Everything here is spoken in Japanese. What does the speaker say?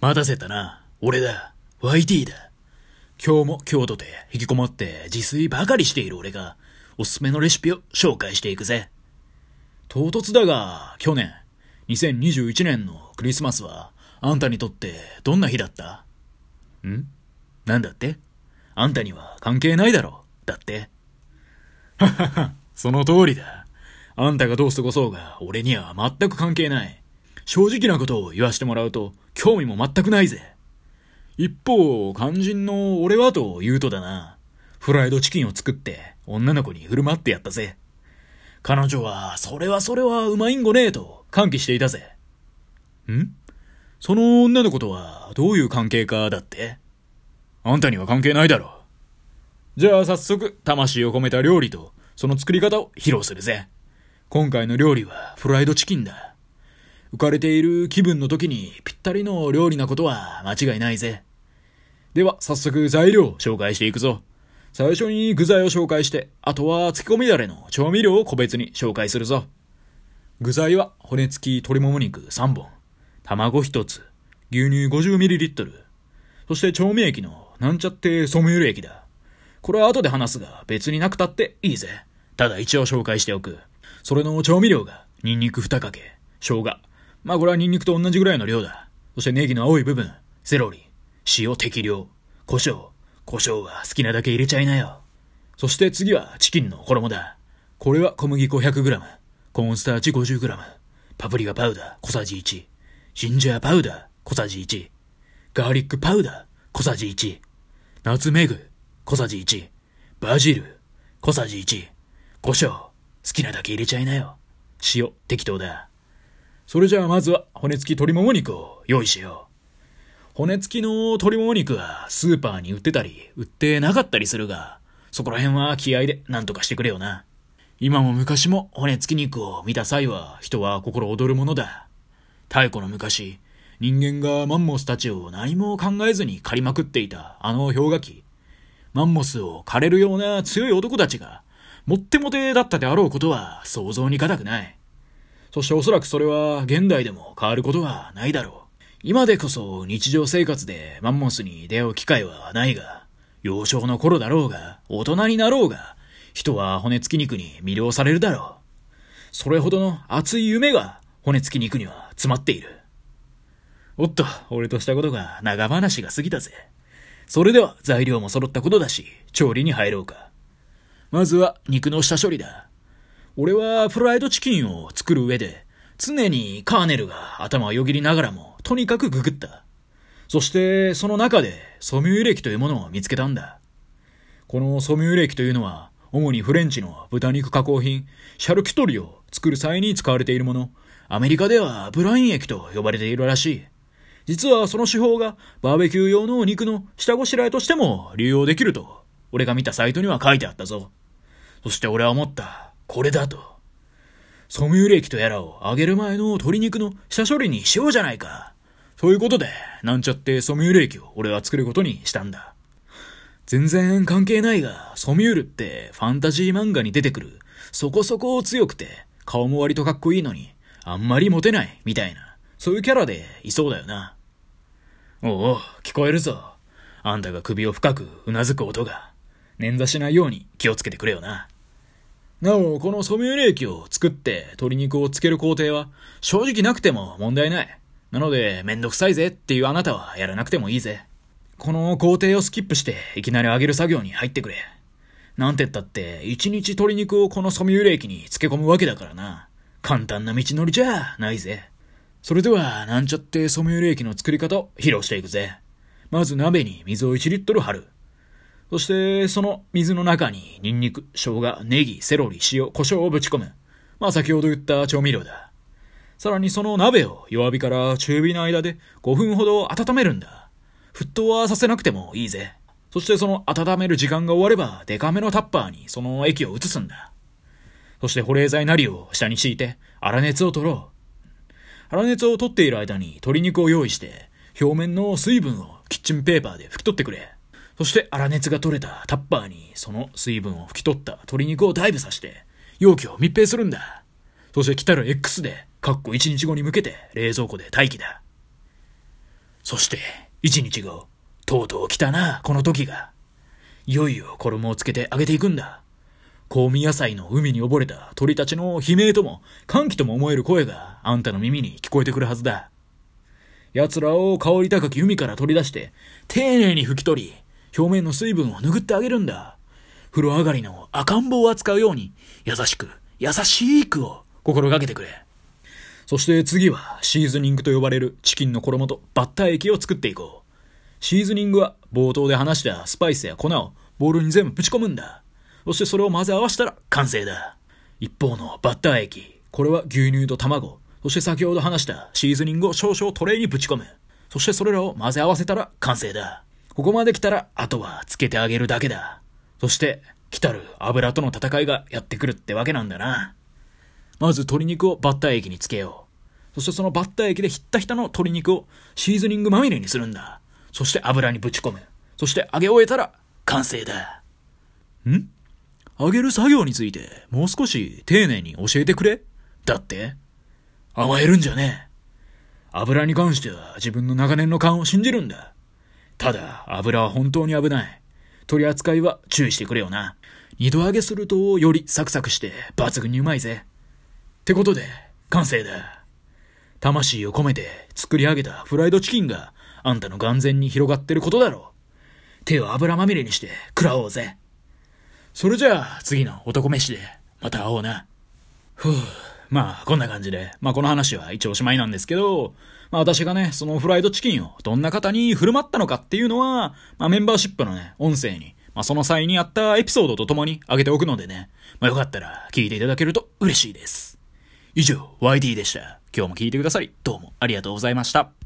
待たせたな。俺だ。YT だ。今日も京都で引きこもって自炊ばかりしている俺が、おすすめのレシピを紹介していくぜ。唐突だが、去年、2021年のクリスマスは、あんたにとってどんな日だった？ん？なんだって？あんたには関係ないだろ。だって？ははは、その通りだ。あんたがどう過ごそうが、俺には全く関係ない。正直なことを言わしてもらうと、興味も全くないぜ。一方、肝心の俺はと言うとだな。フライドチキンを作って女の子に振る舞ってやったぜ。彼女は、それはそれはうまいんごねえと歓喜していたぜ。ん？その女の子とはどういう関係かだって？あんたには関係ないだろ。じゃあ早速、魂を込めた料理と、その作り方を披露するぜ。今回の料理はフライドチキンだ。浮かれている気分の時にぴったりの料理なことは間違いないぜ。では早速材料を紹介していくぞ。最初に具材を紹介して、あとは漬け込みだれの調味料を個別に紹介するぞ。具材は骨付き鶏もも肉3本、卵1つ、牛乳 50ml、そして調味液のなんちゃってソムユル液だ。これは後で話すが別になくたっていいぜ。ただ一応紹介しておく。それの調味料がニンニク2かけ、生姜。まあこれはニンニクと同じぐらいの量だ。そしてネギの青い部分、セロリ、塩適量、胡椒。胡椒は好きなだけ入れちゃいなよ。そして次はチキンの衣だ。これは小麦粉 100g、コーンスターチ 50g、パプリカパウダー。小さじ1、ジンジャーパウダー。小さじ1、ガーリックパウダー。小さじ1、ナツメグ。小さじ1、バジル。小さじ1、胡椒。好きなだけ入れちゃいなよ。塩適当だ。それじゃあまずは骨付き鶏もも肉を用意しよう。骨付きの鶏もも肉はスーパーに売ってたり、売ってなかったりするが、そこら辺は気合で何とかしてくれよな。今も昔も骨付き肉を見た際は人は心躍るものだ。太古の昔、人間がマンモスたちを何も考えずに狩りまくっていたあの氷河期。マンモスを狩れるような強い男たちが、もってもてだったであろうことは想像に難くない。そしておそらくそれは現代でも変わることはないだろう。今でこそ日常生活でマンモスに出会う機会はないが、幼少の頃だろうが、大人になろうが、人は骨付き肉に魅了されるだろう。それほどの熱い夢が骨付き肉には詰まっている。おっと、俺としたことが長話が過ぎたぜ。それでは材料も揃ったことだし、調理に入ろうか。まずは肉の下処理だ。俺はフライドチキンを作る上で、常にカーネルが頭をよぎりながらもとにかくググった。そして、その中でソミューレキというものを見つけたんだ。このソミューレというのは、主にフレンチの豚肉加工品、シャルキュトリを作る際に使われているもの。アメリカではブライン液と呼ばれているらしい。実はその手法がバーベキュー用の肉の下ごしらえとしても利用できると、俺が見たサイトには書いてあったぞ。そして俺は思った。これだと。ソミューレキとやらを揚げる前の鶏肉の下処理にしようじゃないか。そういうことで、なんちゃってソミューレキを俺は作ることにしたんだ。全然関係ないが、ソミュールってファンタジー漫画に出てくる、そこそこ強くて、顔も割とかっこいいのに、あんまりモテない、みたいな、そういうキャラでいそうだよな。おお、聞こえるぞ。あんたが首を深くうなずく音が。捻挫しないように気をつけてくれよな。なお、このソミューレ液を作って鶏肉をつける工程は正直なくても問題ない。なので、めんどくさいぜっていうあなたはやらなくてもいいぜ。この工程をスキップしていきなり揚げる作業に入ってくれ。なんてったって、一日鶏肉をこのソミューレ液に漬け込むわけだからな。簡単な道のりじゃないぜ。それでは、なんちゃってソミューレ液の作り方を披露していくぜ。まず鍋に水を1リットル張る。そして、その水の中にニンニク、生姜、ネギ、セロリ、塩、胡椒をぶち込む。まあ先ほど言った調味料だ。さらにその鍋を弱火から中火の間で5分ほど温めるんだ。沸騰はさせなくてもいいぜ。そしてその温める時間が終わればデカめのタッパーにその液を移すんだ。そして保冷剤なりを下に敷いて粗熱を取ろう。粗熱を取っている間に鶏肉を用意して表面の水分をキッチンペーパーで拭き取ってくれ。そして粗熱が取れたタッパーにその水分を拭き取った鶏肉をダイブさせて容器を密閉するんだ。そして来たる X で、かっこ1日後に向けて冷蔵庫で待機だ。そして、一日後、とうとう来たな、この時が。いよいよ衣をつけてあげていくんだ。香味野菜の海に溺れた鳥たちの悲鳴とも歓喜とも思える声があんたの耳に聞こえてくるはずだ。奴らを香り高き海から取り出して、丁寧に拭き取り、表面の水分を拭ってあげるんだ。風呂上がりの赤ん坊を扱うように、優しく、優しくを心がけてくれ。そして次はシーズニングと呼ばれるチキンの衣とバッター液を作っていこう。シーズニングは冒頭で話したスパイスや粉をボウルに全部ぶち込むんだ。そしてそれを混ぜ合わせたら完成だ。一方のバッター液。これは牛乳と卵。そして先ほど話したシーズニングを少々トレイにぶち込む。そしてそれらを混ぜ合わせたら完成だ。ここまで来たら、あとはつけてあげるだけだ。そして、来たる油との戦いがやってくるってわけなんだな。まず鶏肉をバッター液につけよう。そしてそのバッター液でひったひたの鶏肉をシーズニングまみれにするんだ。そして油にぶち込む。そして揚げ終えたら完成だ。ん？揚げる作業についてもう少し丁寧に教えてくれだって甘えるんじゃねえ。油に関しては自分の長年の勘を信じるんだ。ただ、油は本当に危ない。取り扱いは注意してくれよな。二度揚げするとよりサクサクして抜群にうまいぜ。ってことで、完成だ。魂を込めて作り上げたフライドチキンがあんたの眼前に広がってることだろう。手を油まみれにして食らおうぜ。それじゃあ次の男飯でまた会おうな。ふぅ。まあ、こんな感じで、まあこの話は一応おしまいなんですけど、まあ私がね、そのフライドチキンをどんな方に振る舞ったのかっていうのは、まあメンバーシップのね、音声に、まあその際にあったエピソードと共に上げておくのでね、まあよかったら聞いていただけると嬉しいです。以上、YD でした。今日も聞いてくださり、どうもありがとうございました。